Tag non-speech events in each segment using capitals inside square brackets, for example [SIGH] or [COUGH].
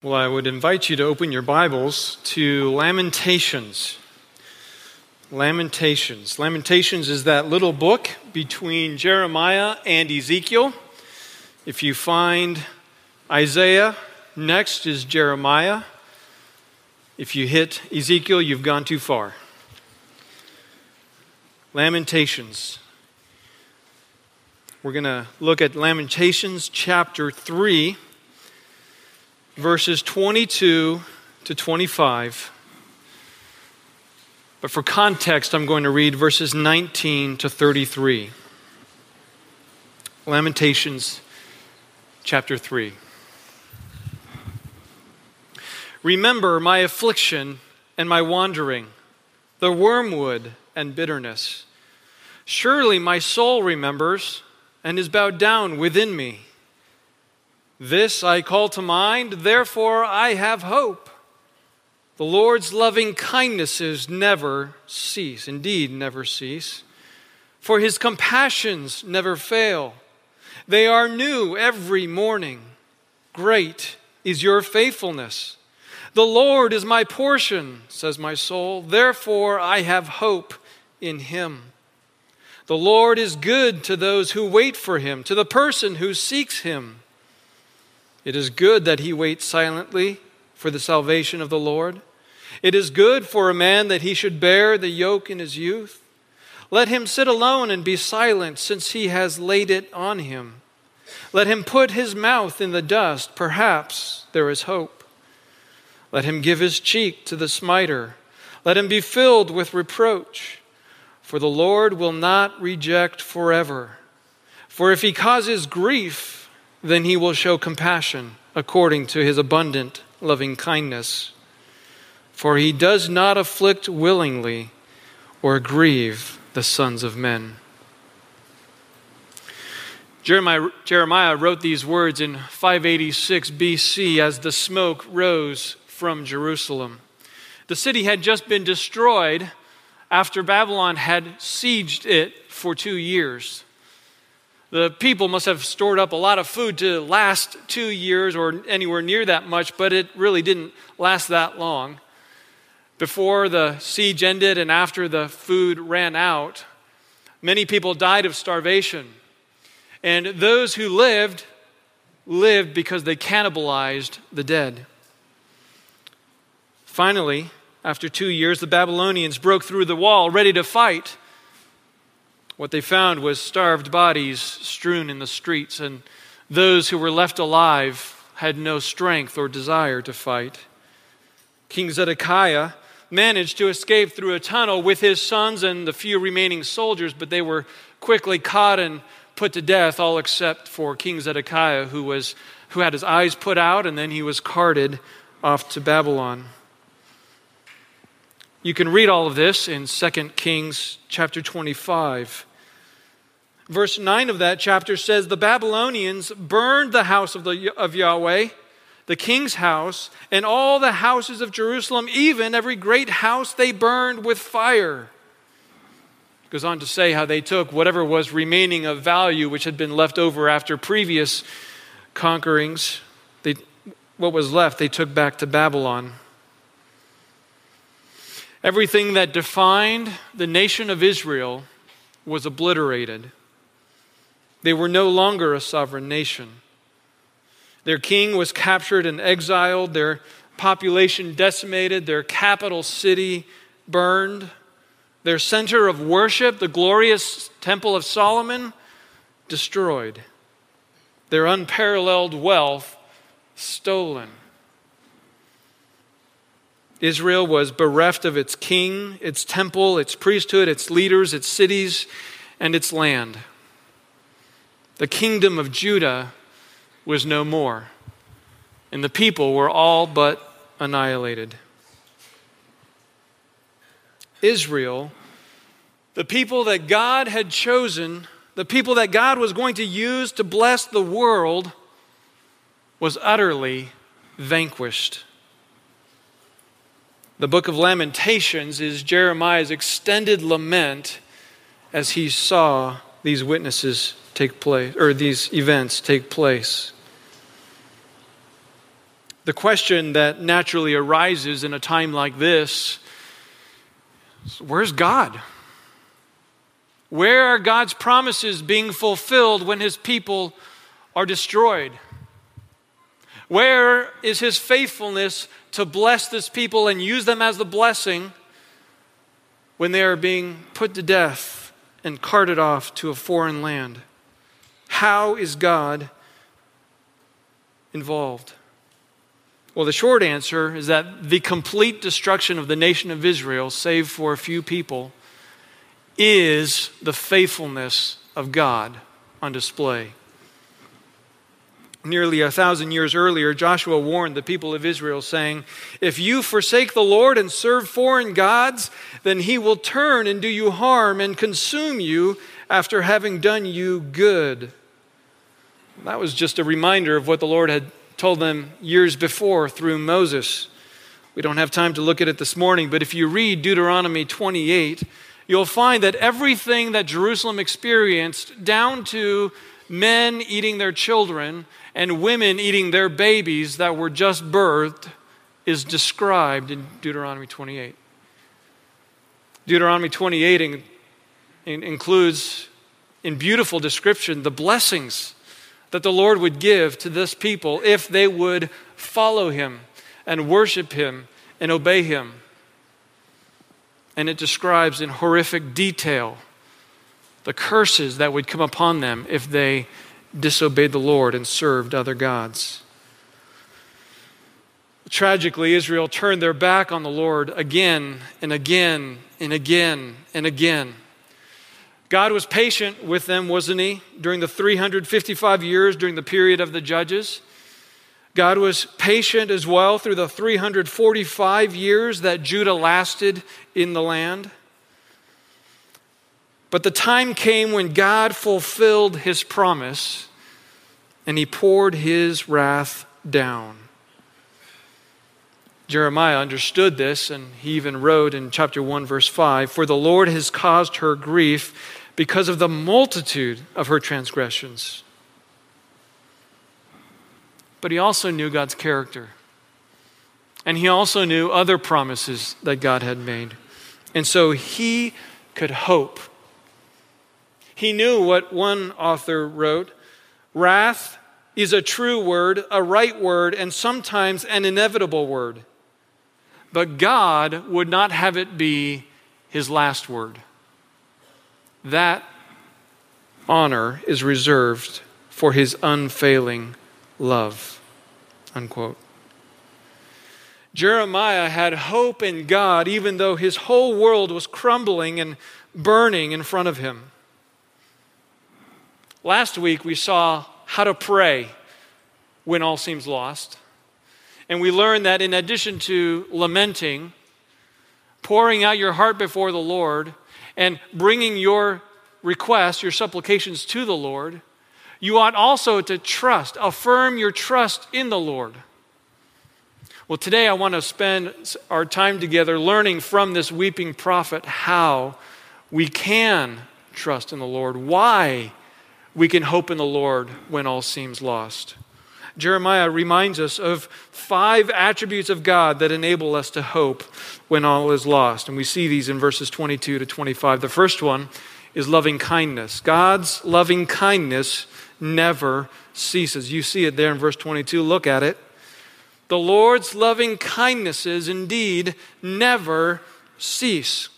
Well, I would invite you to open your Bibles to Lamentations. Lamentations. Lamentations is that little book between Jeremiah and Ezekiel. If you find Isaiah, next is Jeremiah. If you hit Ezekiel, you've gone too far. Lamentations. We're going to look at Lamentations chapter 3 verses 22 to 25. But for context, I'm going to read verses 19 to 33. Lamentations chapter 3. Remember my affliction and my wandering, the wormwood and bitterness. Surely my soul remembers and is bowed down within me. This I call to mind, therefore I have hope. The Lord's loving kindnesses never cease, indeed, never cease. For his compassions never fail. They are new every morning. Great is your faithfulness. The Lord is my portion, says my soul. Therefore I have hope in him. The Lord is good to those who wait for him, to the person who seeks him. It is good that he waits silently for the salvation of the Lord. It is good for a man that he should bear the yoke in his youth. Let him sit alone and be silent, since he has laid it on him. Let him put his mouth in the dust, perhaps there is hope. Let him give his cheek to the smiter. Let him be filled with reproach. For the Lord will not reject forever. For if he causes grief, then he will show compassion according to his abundant loving kindness. For he does not afflict willingly or grieve the sons of men. Jeremiah, Jeremiah, wrote these words in 586 BC as the smoke rose from Jerusalem. The city had just been destroyed after Babylon had sieged it for two years. The people must have stored up a lot of food to last two years or anywhere near that much, but it really didn't last that long. Before the siege ended and after the food ran out, many people died of starvation. And those who lived, lived because they cannibalized the dead. Finally, after two years, the Babylonians broke through the wall, ready to fight. What they found was starved bodies strewn in the streets, and those who were left alive had no strength or desire to fight. King Zedekiah managed to escape through a tunnel with his sons and the few remaining soldiers, but they were quickly caught and put to death, all except for King Zedekiah, who, was, who had his eyes put out, and then he was carted off to Babylon. You can read all of this in 2 Kings chapter 25. Verse 9 of that chapter says the Babylonians burned the house of, the, of Yahweh, the king's house, and all the houses of Jerusalem, even every great house they burned with fire. It goes on to say how they took whatever was remaining of value, which had been left over after previous conquerings, they, what was left, they took back to Babylon. Everything that defined the nation of Israel was obliterated. They were no longer a sovereign nation. Their king was captured and exiled, their population decimated, their capital city burned, their center of worship, the glorious Temple of Solomon, destroyed, their unparalleled wealth stolen. Israel was bereft of its king, its temple, its priesthood, its leaders, its cities, and its land the kingdom of Judah was no more, and the people were all but annihilated. Israel, the people that God had chosen, the people that God was going to use to bless the world, was utterly vanquished. The book of Lamentations is Jeremiah's extended lament as he saw these witnesses take place, or these events take place. The question that naturally arises in a time like this is where's God? Where are God's promises being fulfilled when his people are destroyed? Where is his faithfulness to bless this people and use them as the blessing when they are being put to death and carted off to a foreign land? How is God involved? Well, the short answer is that the complete destruction of the nation of Israel, save for a few people, is the faithfulness of God on display. Nearly a thousand years earlier, Joshua warned the people of Israel, saying, If you forsake the Lord and serve foreign gods, then he will turn and do you harm and consume you after having done you good. That was just a reminder of what the Lord had told them years before through Moses. We don't have time to look at it this morning, but if you read Deuteronomy 28, you'll find that everything that Jerusalem experienced, down to men eating their children and women eating their babies that were just birthed, is described in Deuteronomy 28. Deuteronomy 28 in, in, includes, in beautiful description, the blessings that the Lord would give to this people if they would follow Him and worship Him and obey Him and it describes in horrific detail the curses that would come upon them if they disobeyed the Lord and served other gods. Tragically, Israel turned their back on the Lord again and again and again and again. God was patient with them, wasn't He, during the 355 years during the period of the judges? God was patient as well through the 345 years that Judah lasted in the land. But the time came when God fulfilled his promise and he poured his wrath down. Jeremiah understood this and he even wrote in chapter 1, verse 5 For the Lord has caused her grief because of the multitude of her transgressions but he also knew God's character. And he also knew other promises that God had made. And so he could hope. He knew what one author wrote wrath is a true word, a right word, and sometimes an inevitable word. But God would not have it be his last word. That honor is reserved for his unfailing love. Unquote. Jeremiah had hope in God even though his whole world was crumbling and burning in front of him. Last week we saw how to pray when all seems lost. And we learned that in addition to lamenting, pouring out your heart before the Lord, and bringing your requests, your supplications to the Lord, you ought also to trust, affirm your trust in the Lord. Well, today I want to spend our time together learning from this weeping prophet how we can trust in the Lord, why we can hope in the Lord when all seems lost. Jeremiah reminds us of five attributes of God that enable us to hope when all is lost. And we see these in verses 22 to 25. The first one is loving kindness. God's loving kindness never ceases. You see it there in verse 22. Look at it. The Lord's loving kindnesses indeed never cease.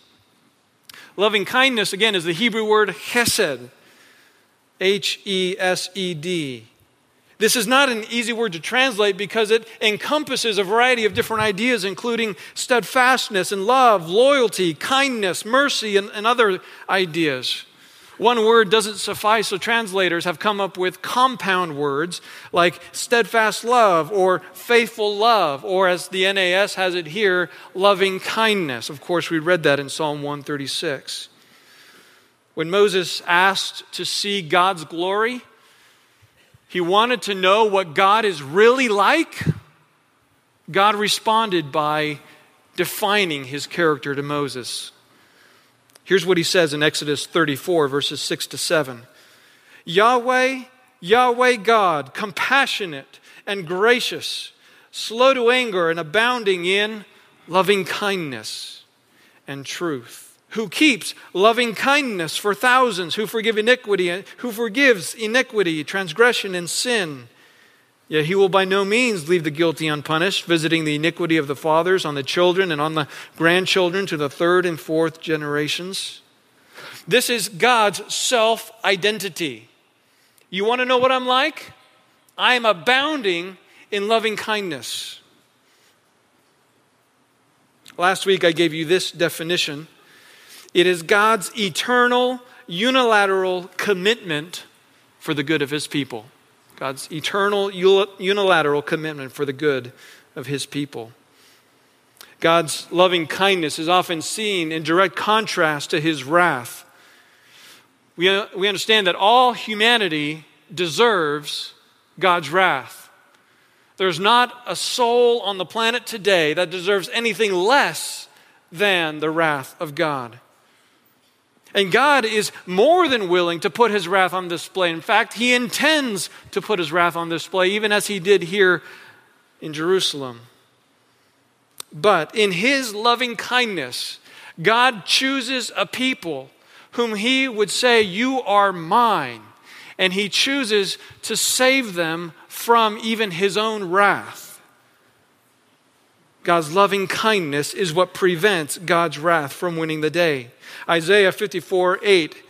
Loving kindness, again, is the Hebrew word hesed. H E S E D. This is not an easy word to translate because it encompasses a variety of different ideas, including steadfastness and love, loyalty, kindness, mercy, and, and other ideas. One word doesn't suffice, so translators have come up with compound words like steadfast love or faithful love, or as the NAS has it here, loving kindness. Of course, we read that in Psalm 136. When Moses asked to see God's glory, he wanted to know what God is really like. God responded by defining his character to Moses. Here's what he says in Exodus 34, verses 6 to 7 Yahweh, Yahweh God, compassionate and gracious, slow to anger, and abounding in loving kindness and truth. Who keeps loving kindness for thousands, who forgive iniquity, who forgives iniquity, transgression, and sin. Yet he will by no means leave the guilty unpunished, visiting the iniquity of the fathers on the children and on the grandchildren to the third and fourth generations. This is God's self identity. You want to know what I'm like? I am abounding in loving kindness. Last week I gave you this definition it is God's eternal, unilateral commitment for the good of his people. God's eternal, unilateral commitment for the good of his people. God's loving kindness is often seen in direct contrast to his wrath. We, uh, we understand that all humanity deserves God's wrath. There's not a soul on the planet today that deserves anything less than the wrath of God. And God is more than willing to put his wrath on display. In fact, he intends to put his wrath on display, even as he did here in Jerusalem. But in his loving kindness, God chooses a people whom he would say, You are mine. And he chooses to save them from even his own wrath. God's loving kindness is what prevents God's wrath from winning the day. Isaiah 54 8.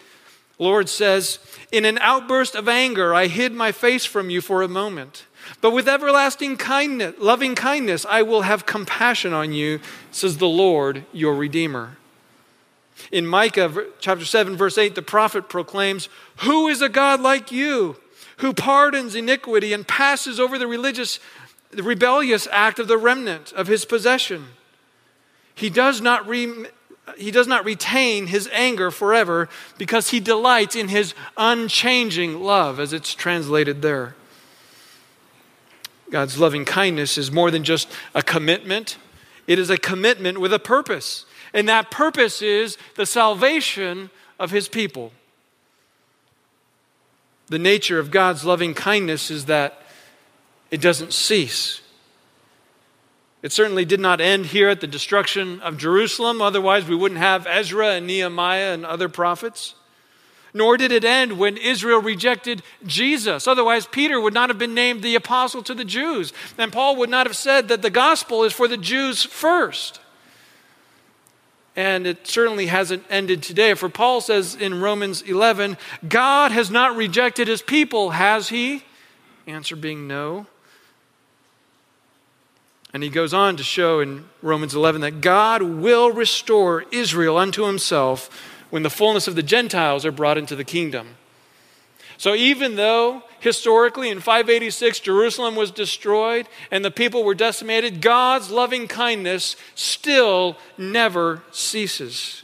Lord says, In an outburst of anger, I hid my face from you for a moment. But with everlasting kindness, loving kindness, I will have compassion on you, says the Lord, your Redeemer. In Micah chapter 7, verse 8, the prophet proclaims, Who is a God like you, who pardons iniquity and passes over the religious, the rebellious act of the remnant of his possession? He does not re- he does not retain his anger forever because he delights in his unchanging love, as it's translated there. God's loving kindness is more than just a commitment, it is a commitment with a purpose. And that purpose is the salvation of his people. The nature of God's loving kindness is that it doesn't cease. It certainly did not end here at the destruction of Jerusalem, otherwise, we wouldn't have Ezra and Nehemiah and other prophets. Nor did it end when Israel rejected Jesus. Otherwise, Peter would not have been named the apostle to the Jews. And Paul would not have said that the gospel is for the Jews first. And it certainly hasn't ended today. For Paul says in Romans 11, God has not rejected his people, has he? Answer being no. And he goes on to show in Romans 11 that God will restore Israel unto himself when the fullness of the Gentiles are brought into the kingdom. So, even though historically in 586 Jerusalem was destroyed and the people were decimated, God's loving kindness still never ceases.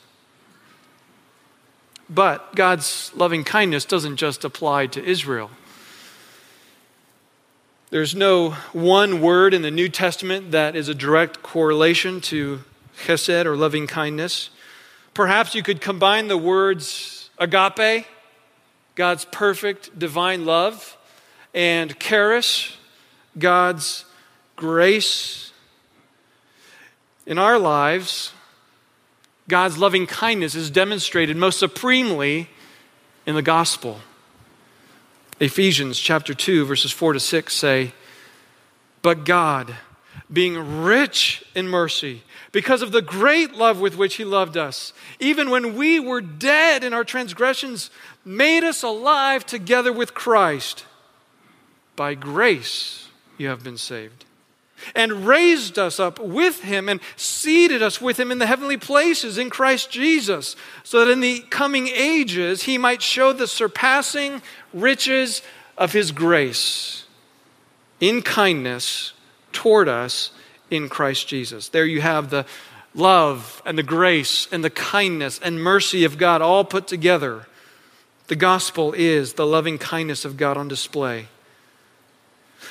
But God's loving kindness doesn't just apply to Israel. There's no one word in the New Testament that is a direct correlation to chesed or loving kindness. Perhaps you could combine the words agape, God's perfect divine love, and charis, God's grace. In our lives, God's loving kindness is demonstrated most supremely in the gospel. Ephesians chapter 2, verses 4 to 6 say, But God, being rich in mercy, because of the great love with which He loved us, even when we were dead in our transgressions, made us alive together with Christ. By grace you have been saved and raised us up with him and seated us with him in the heavenly places in Christ Jesus, so that in the coming ages he might show the surpassing riches of his grace in kindness toward us in Christ Jesus. There you have the love and the grace and the kindness and mercy of God all put together. The gospel is the loving kindness of God on display.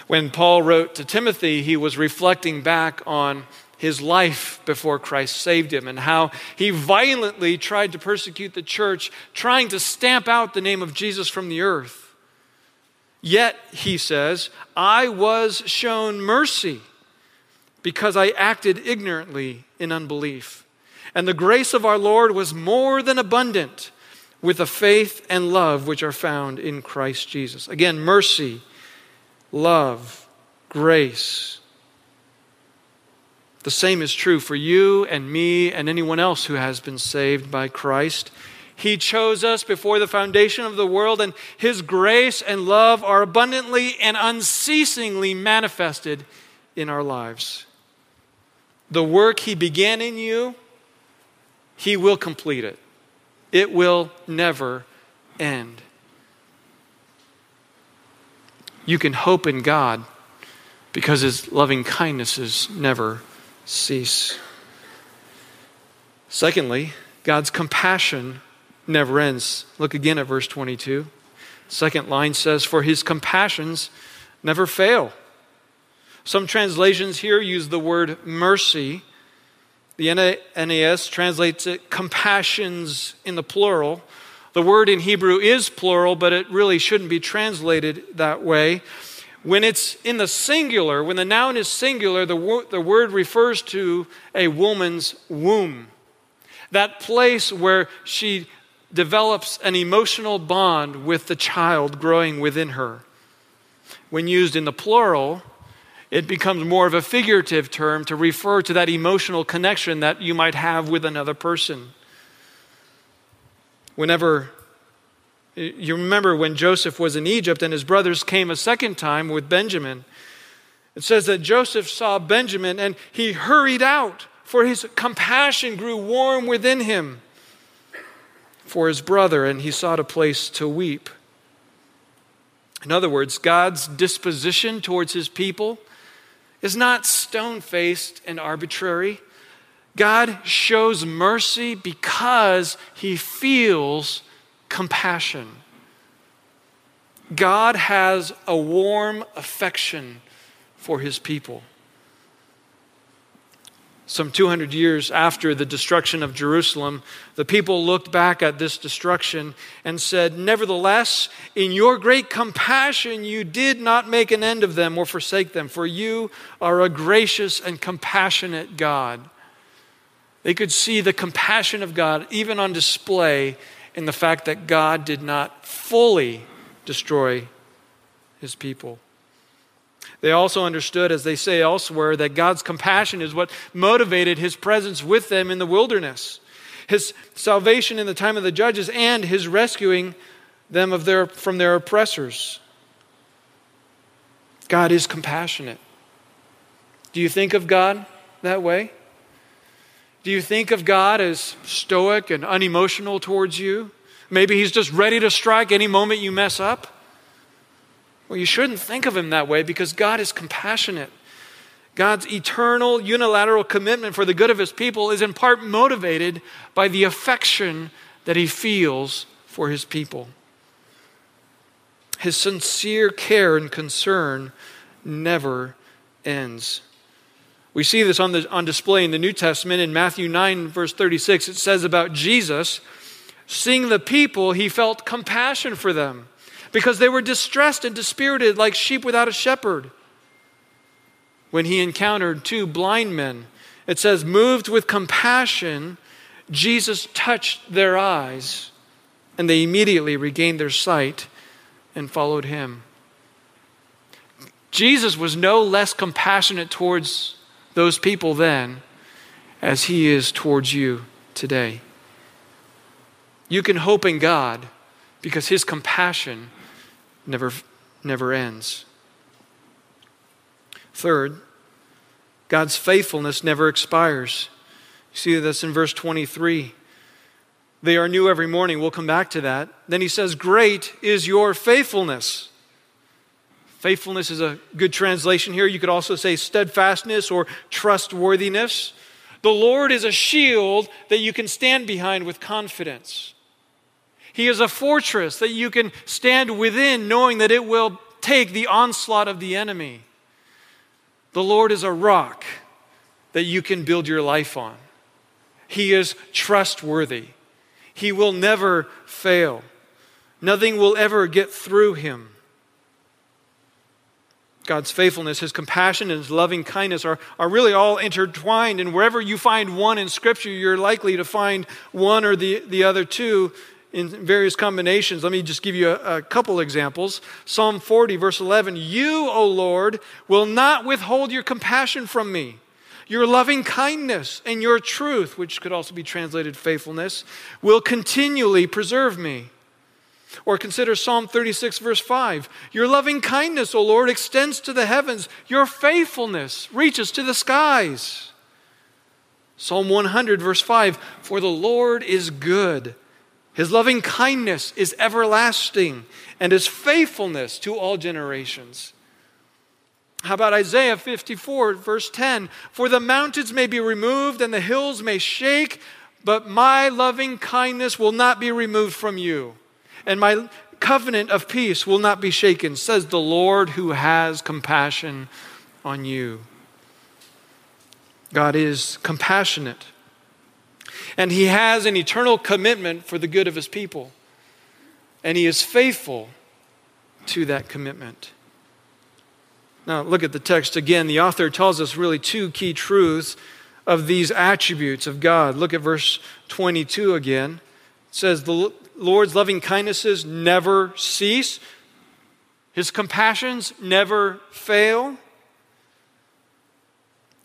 When Paul wrote to Timothy, he was reflecting back on his life before Christ saved him and how he violently tried to persecute the church, trying to stamp out the name of Jesus from the earth. Yet, he says, I was shown mercy because I acted ignorantly in unbelief. And the grace of our Lord was more than abundant with the faith and love which are found in Christ Jesus. Again, mercy, love, grace. The same is true for you and me and anyone else who has been saved by Christ. He chose us before the foundation of the world, and His grace and love are abundantly and unceasingly manifested in our lives. The work He began in you, He will complete it. It will never end. You can hope in God because His loving kindnesses never cease. Secondly, God's compassion never ends. Look again at verse 22. Second line says, For his compassions never fail. Some translations here use the word mercy. The NAS translates it compassions in the plural. The word in Hebrew is plural, but it really shouldn't be translated that way. When it's in the singular, when the noun is singular, the, wor- the word refers to a woman's womb. That place where she develops an emotional bond with the child growing within her. When used in the plural, it becomes more of a figurative term to refer to that emotional connection that you might have with another person. Whenever you remember when Joseph was in Egypt and his brothers came a second time with Benjamin, it says that Joseph saw Benjamin and he hurried out, for his compassion grew warm within him for his brother, and he sought a place to weep. In other words, God's disposition towards his people is not stone faced and arbitrary. God shows mercy because he feels compassion. God has a warm affection for his people some 200 years after the destruction of Jerusalem, the people looked back at this destruction and said, Nevertheless, in your great compassion, you did not make an end of them or forsake them, for you are a gracious and compassionate God. They could see the compassion of God even on display in the fact that God did not fully destroy his people. They also understood, as they say elsewhere, that God's compassion is what motivated his presence with them in the wilderness, his salvation in the time of the judges, and his rescuing them of their, from their oppressors. God is compassionate. Do you think of God that way? Do you think of God as stoic and unemotional towards you? Maybe He's just ready to strike any moment you mess up? Well, you shouldn't think of him that way because God is compassionate. God's eternal, unilateral commitment for the good of his people is in part motivated by the affection that he feels for his people. His sincere care and concern never ends. We see this on, the, on display in the New Testament in Matthew 9, verse 36. It says about Jesus, seeing the people, he felt compassion for them because they were distressed and dispirited like sheep without a shepherd. When he encountered two blind men, it says, moved with compassion, Jesus touched their eyes, and they immediately regained their sight and followed him. Jesus was no less compassionate towards those people then as he is towards you today. You can hope in God because his compassion never, never ends. Third, God's faithfulness never expires. You see this in verse 23. They are new every morning. We'll come back to that. Then he says, Great is your faithfulness. Faithfulness is a good translation here. You could also say steadfastness or trustworthiness. The Lord is a shield that you can stand behind with confidence. He is a fortress that you can stand within, knowing that it will take the onslaught of the enemy. The Lord is a rock that you can build your life on. He is trustworthy. He will never fail. Nothing will ever get through him. God's faithfulness, His compassion, and His loving kindness are, are really all intertwined. And wherever you find one in Scripture, you're likely to find one or the, the other two in various combinations. Let me just give you a, a couple examples. Psalm 40, verse 11 You, O Lord, will not withhold your compassion from me. Your loving kindness and your truth, which could also be translated faithfulness, will continually preserve me. Or consider Psalm 36, verse 5. Your loving kindness, O Lord, extends to the heavens. Your faithfulness reaches to the skies. Psalm 100, verse 5 For the Lord is good. His loving kindness is everlasting, and his faithfulness to all generations. How about Isaiah 54, verse 10? For the mountains may be removed and the hills may shake, but my loving kindness will not be removed from you and my covenant of peace will not be shaken, says the Lord who has compassion on you. God is compassionate, and He has an eternal commitment for the good of His people, and He is faithful to that commitment. Now, look at the text again. The author tells us really two key truths of these attributes of God. Look at verse 22 again. It says, The Lord's loving kindnesses never cease, His compassions never fail.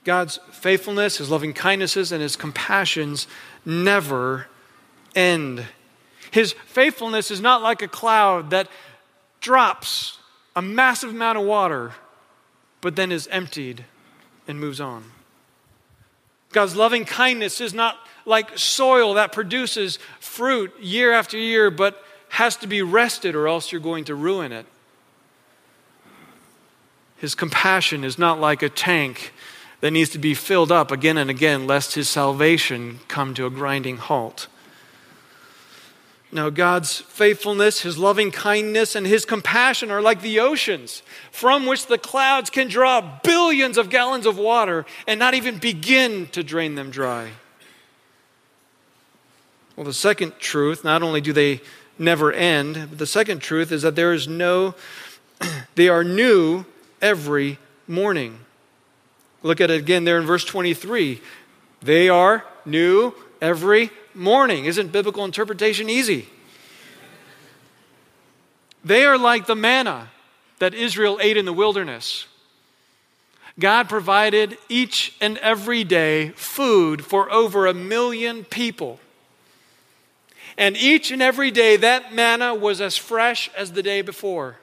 God's faithfulness, His loving kindnesses, and His compassions never end. His faithfulness is not like a cloud that drops a massive amount of water, but then is emptied and moves on. God's loving kindness is not like soil that produces fruit year after year, but has to be rested or else you're going to ruin it. His compassion is not like a tank that needs to be filled up again and again, lest his salvation come to a grinding halt. Now, God's faithfulness, His loving kindness, and His compassion are like the oceans from which the clouds can draw billions of gallons of water and not even begin to drain them dry. Well, the second truth, not only do they never end, but the second truth is that there is no, [CLEARS THROAT] they are new every morning. Look at it again there in verse 23. They are new every morning. Isn't biblical interpretation easy? They are like the manna that Israel ate in the wilderness. God provided each and every day food for over a million people. And each and every day, that manna was as fresh as the day before.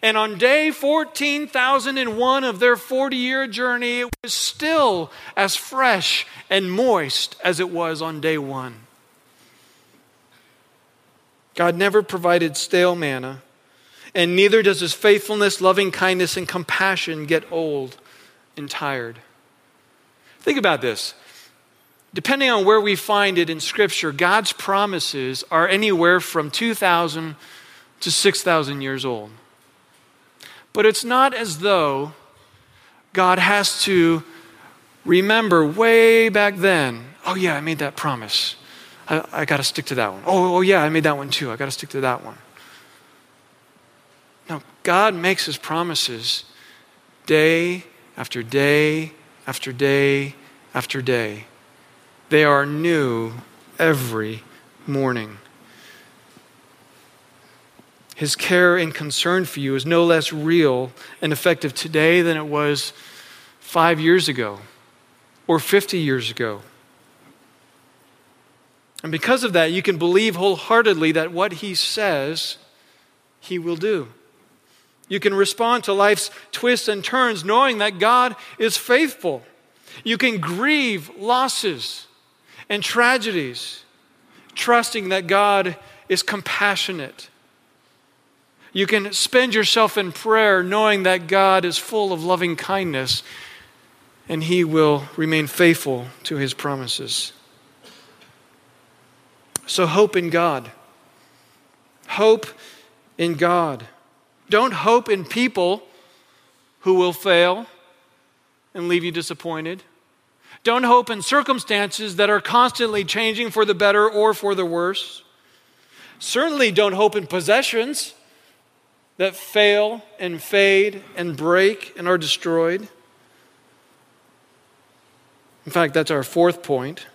And on day 14,001 of their 40 year journey, it was still as fresh and moist as it was on day one. God never provided stale manna, and neither does his faithfulness, loving kindness, and compassion get old and tired. Think about this. Depending on where we find it in Scripture, God's promises are anywhere from 2,000 to 6,000 years old. But it's not as though God has to remember way back then, oh, yeah, I made that promise. I, I got to stick to that one. Oh, oh, yeah, I made that one too. I got to stick to that one. No, God makes his promises day after day after day after day. They are new every morning. His care and concern for you is no less real and effective today than it was five years ago or 50 years ago. And because of that, you can believe wholeheartedly that what He says, He will do. You can respond to life's twists and turns knowing that God is faithful. You can grieve losses and tragedies, trusting that God is compassionate you can spend yourself in prayer knowing that God is full of loving kindness and He will remain faithful to His promises. So hope in God. Hope in God. Don't hope in people who will fail and leave you disappointed. Don't hope in circumstances that are constantly changing for the better or for the worse. Certainly don't hope in possessions that fail and fade and break and are destroyed. In fact, that's our fourth point.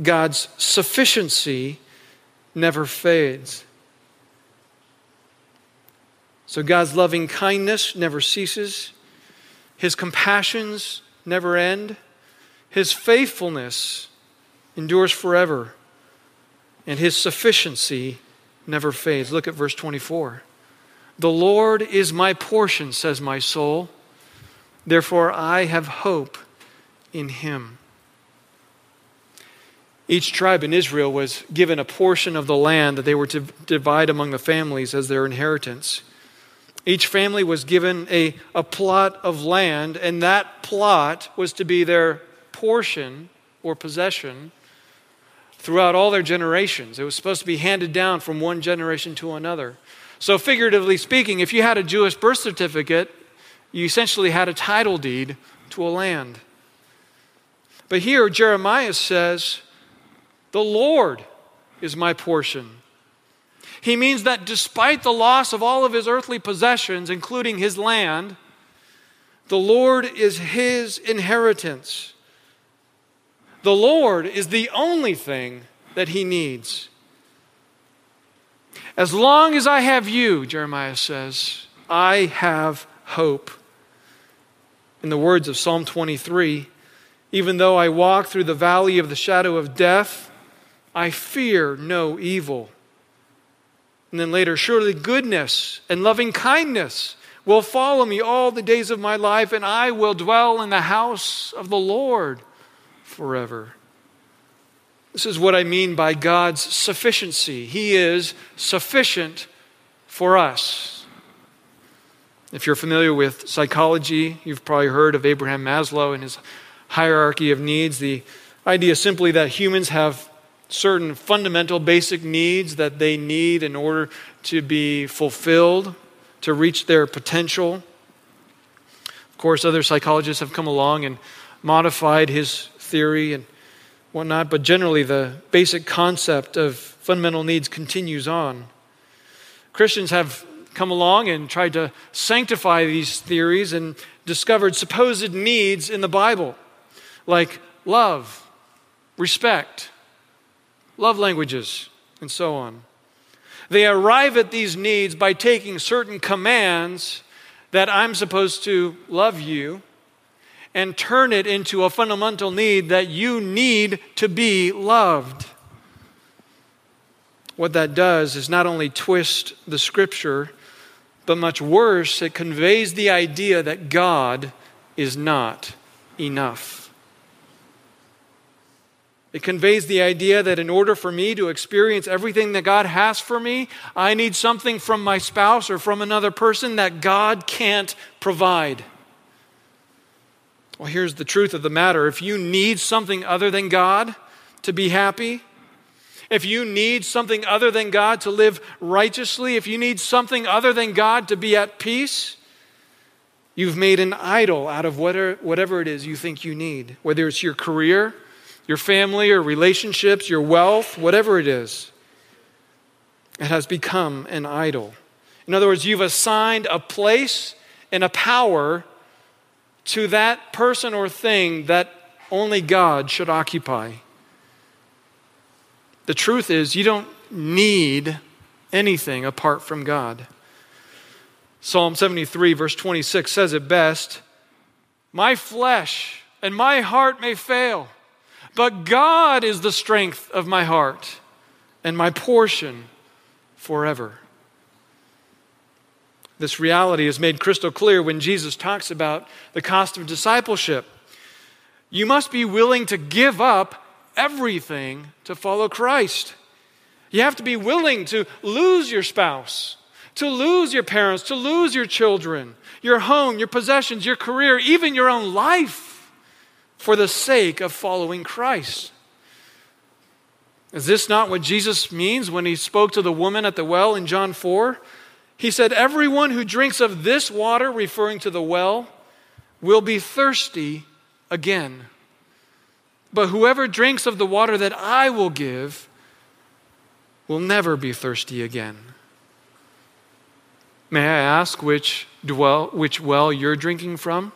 God's sufficiency never fades. So God's loving kindness never ceases, His compassions never end, His faithfulness endures forever, and His sufficiency never fades. Look at verse 24. The Lord is my portion, says my soul. Therefore, I have hope in him. Each tribe in Israel was given a portion of the land that they were to divide among the families as their inheritance. Each family was given a, a plot of land, and that plot was to be their portion or possession throughout all their generations. It was supposed to be handed down from one generation to another. So, figuratively speaking, if you had a Jewish birth certificate, you essentially had a title deed to a land. But here, Jeremiah says, The Lord is my portion. He means that despite the loss of all of his earthly possessions, including his land, the Lord is his inheritance. The Lord is the only thing that he needs. As long as I have you, Jeremiah says, I have hope. In the words of Psalm 23, even though I walk through the valley of the shadow of death, I fear no evil. And then later, surely goodness and loving kindness will follow me all the days of my life, and I will dwell in the house of the Lord forever. This is what I mean by God's sufficiency. He is sufficient for us. If you're familiar with psychology, you've probably heard of Abraham Maslow and his hierarchy of needs. The idea simply that humans have certain fundamental basic needs that they need in order to be fulfilled, to reach their potential. Of course, other psychologists have come along and modified his theory and whatnot, but generally the basic concept of fundamental needs continues on. Christians have come along and tried to sanctify these theories and discovered supposed needs in the Bible like love, respect, love languages, and so on. They arrive at these needs by taking certain commands that I'm supposed to love you and turn it into a fundamental need that you need to be loved. What that does is not only twist the scripture, but much worse, it conveys the idea that God is not enough. It conveys the idea that in order for me to experience everything that God has for me, I need something from my spouse or from another person that God can't provide. Well, here's the truth of the matter if you need something other than God to be happy, if you need something other than God to live righteously, if you need something other than God to be at peace, you've made an idol out of whatever it is you think you need, whether it's your career your family or relationships, your wealth, whatever it is. It has become an idol. In other words, you've assigned a place and a power to that person or thing that only God should occupy. The truth is, you don't need anything apart from God. Psalm 73, verse 26 says it best My flesh and my heart may fail but God is the strength of my heart and my portion forever. This reality is made crystal clear when Jesus talks about the cost of discipleship. You must be willing to give up everything to follow Christ. You have to be willing to lose your spouse, to lose your parents, to lose your children, your home, your possessions, your career, even your own life for the sake of following Christ. Is this not what Jesus means when he spoke to the woman at the well in John 4? He said, Everyone who drinks of this water, referring to the well, will be thirsty again. But whoever drinks of the water that I will give will never be thirsty again. May I ask which, dwell, which well you're drinking from?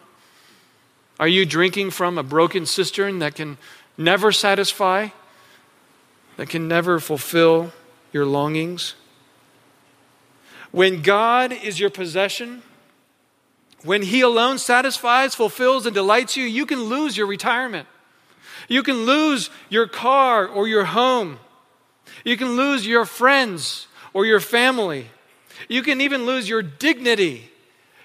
Are you drinking from a broken cistern that can never satisfy, that can never fulfill your longings? When God is your possession, when He alone satisfies, fulfills, and delights you, you can lose your retirement. You can lose your car or your home. You can lose your friends or your family. You can even lose your dignity,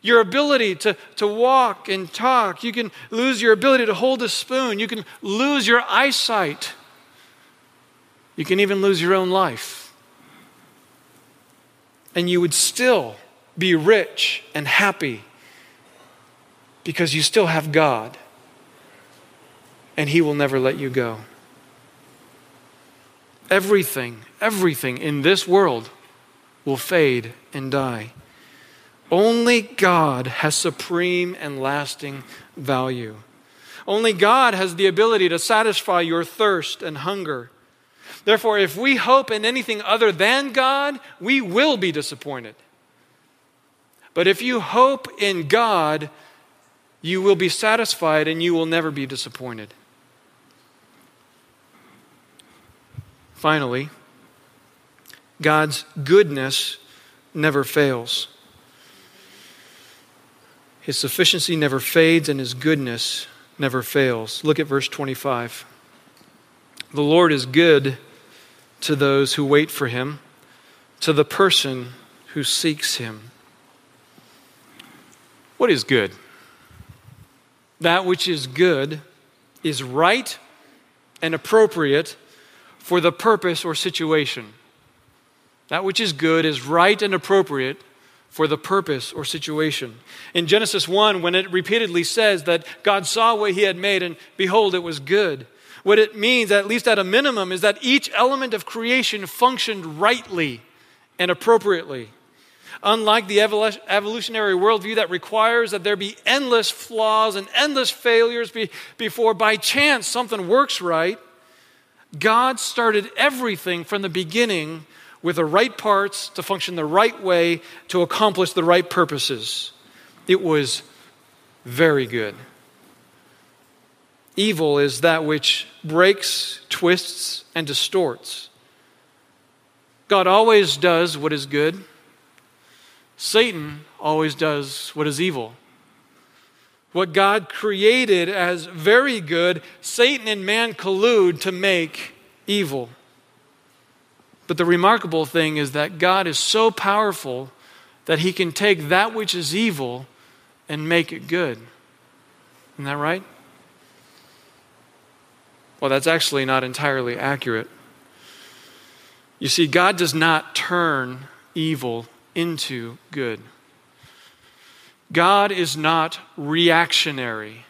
your ability to, to walk and talk. You can lose your ability to hold a spoon. You can lose your eyesight. You can even lose your own life. And you would still be rich and happy because you still have God and He will never let you go. Everything, everything in this world will fade and die. Only God has supreme and lasting value. Only God has the ability to satisfy your thirst and hunger. Therefore, if we hope in anything other than God, we will be disappointed. But if you hope in God, you will be satisfied and you will never be disappointed. Finally, God's goodness never fails. His sufficiency never fades, and his goodness never fails. Look at verse 25. The Lord is good to those who wait for him, to the person who seeks him. What is good? That which is good is right and appropriate for the purpose or situation. That which is good is right and appropriate for the purpose or situation. In Genesis 1, when it repeatedly says that God saw what he had made and behold, it was good, what it means, at least at a minimum, is that each element of creation functioned rightly and appropriately. Unlike the evolutionary worldview that requires that there be endless flaws and endless failures before by chance something works right, God started everything from the beginning with the right parts to function the right way to accomplish the right purposes. It was very good. Evil is that which breaks, twists, and distorts. God always does what is good. Satan always does what is evil. What God created as very good, Satan and man collude to make evil. But the remarkable thing is that God is so powerful that he can take that which is evil and make it good. Isn't that right? Well, that's actually not entirely accurate. You see, God does not turn evil into good. God is not reactionary.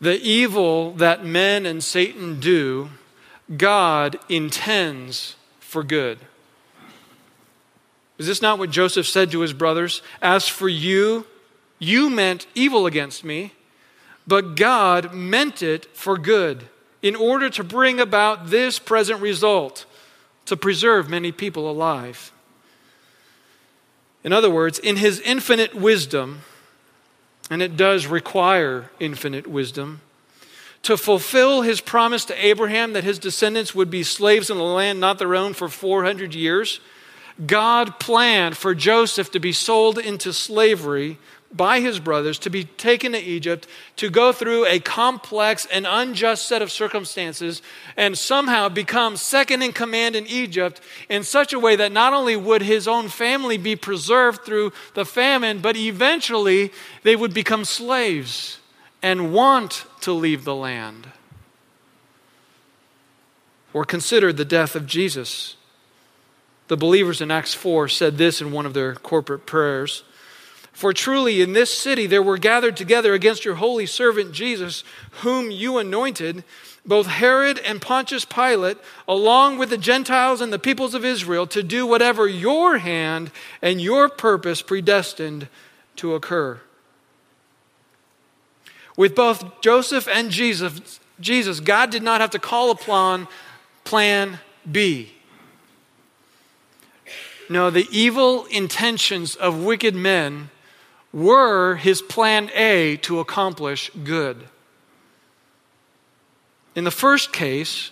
The evil that men and Satan do, God intends for good. Is this not what Joseph said to his brothers? As for you, you meant evil against me, but God meant it for good in order to bring about this present result to preserve many people alive. In other words, in his infinite wisdom, and it does require infinite wisdom, to fulfill his promise to Abraham that his descendants would be slaves in the land not their own for 400 years, God planned for Joseph to be sold into slavery by his brothers to be taken to Egypt to go through a complex and unjust set of circumstances and somehow become second in command in Egypt in such a way that not only would his own family be preserved through the famine, but eventually they would become slaves and want to leave the land. Or consider the death of Jesus. The believers in Acts 4 said this in one of their corporate prayers. For truly in this city there were gathered together against your holy servant Jesus, whom you anointed, both Herod and Pontius Pilate, along with the Gentiles and the peoples of Israel, to do whatever your hand and your purpose predestined to occur. With both Joseph and Jesus, Jesus, God did not have to call upon plan B. No, the evil intentions of wicked men were his plan A to accomplish good. In the first case,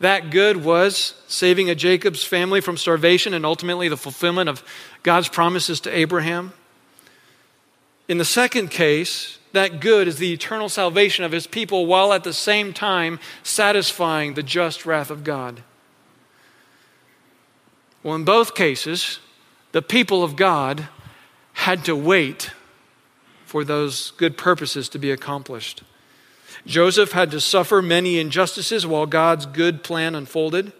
that good was saving a Jacob's family from starvation and ultimately the fulfillment of God's promises to Abraham. In the second case, that good is the eternal salvation of his people while at the same time satisfying the just wrath of God. Well, in both cases, the people of God had to wait for those good purposes to be accomplished. Joseph had to suffer many injustices while God's good plan unfolded.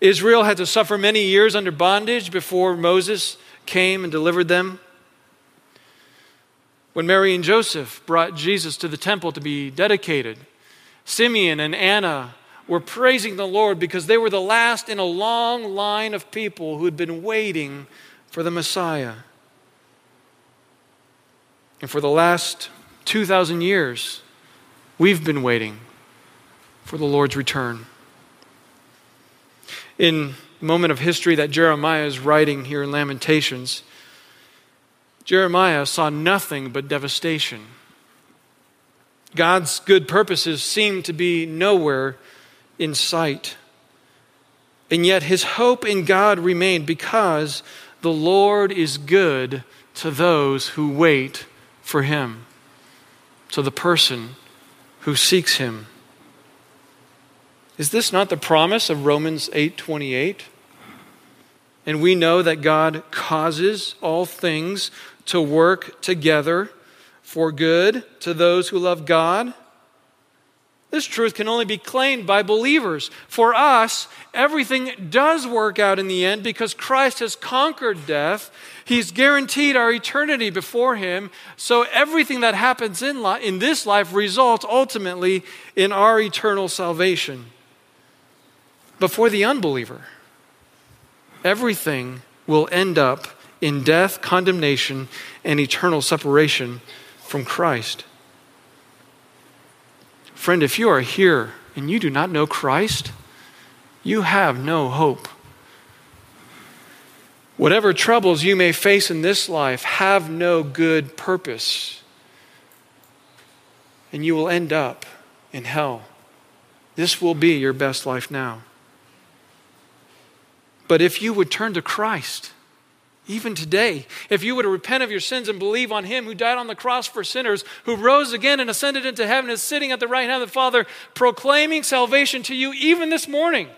Israel had to suffer many years under bondage before Moses came and delivered them. When Mary and Joseph brought Jesus to the temple to be dedicated, Simeon and Anna were praising the Lord because they were the last in a long line of people who had been waiting for the Messiah. And for the last 2,000 years, we've been waiting for the Lord's return. In the moment of history that Jeremiah is writing here in Lamentations, Jeremiah saw nothing but devastation. God's good purposes seemed to be nowhere in sight. And yet his hope in God remained because the Lord is good to those who wait for him, to the person who seeks him. Is this not the promise of Romans 8:28? And we know that God causes all things to work together for good to those who love God. This truth can only be claimed by believers. For us, everything does work out in the end because Christ has conquered death. He's guaranteed our eternity before Him. So everything that happens in, li- in this life results ultimately in our eternal salvation. But for the unbeliever, everything will end up in death, condemnation, and eternal separation from Christ. Friend, if you are here and you do not know Christ, you have no hope. Whatever troubles you may face in this life have no good purpose, and you will end up in hell. This will be your best life now. But if you would turn to Christ, even today, if you were to repent of your sins and believe on Him who died on the cross for sinners, who rose again and ascended into heaven, is sitting at the right hand of the Father, proclaiming salvation to you even this morning.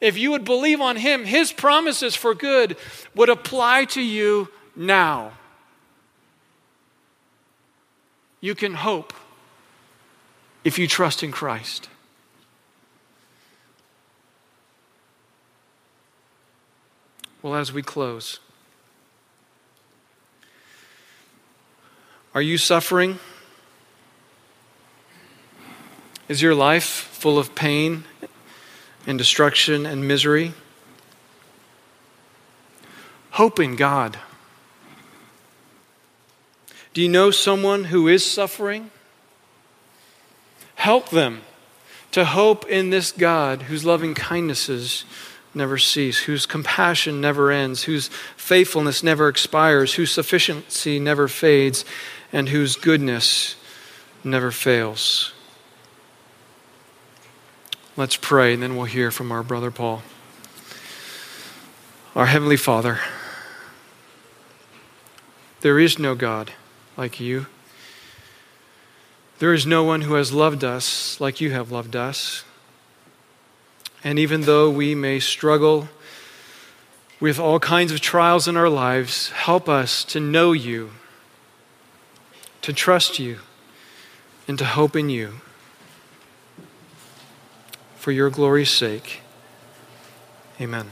If you would believe on Him, His promises for good would apply to you now. You can hope if you trust in Christ. Well, as we close, Are you suffering? Is your life full of pain and destruction and misery? Hope in God. Do you know someone who is suffering? Help them to hope in this God whose loving kindnesses never cease, whose compassion never ends, whose faithfulness never expires, whose sufficiency never fades, and whose goodness never fails. Let's pray, and then we'll hear from our brother Paul. Our Heavenly Father, there is no God like you. There is no one who has loved us like you have loved us. And even though we may struggle with all kinds of trials in our lives, help us to know you to trust you, and to hope in you. For your glory's sake. Amen.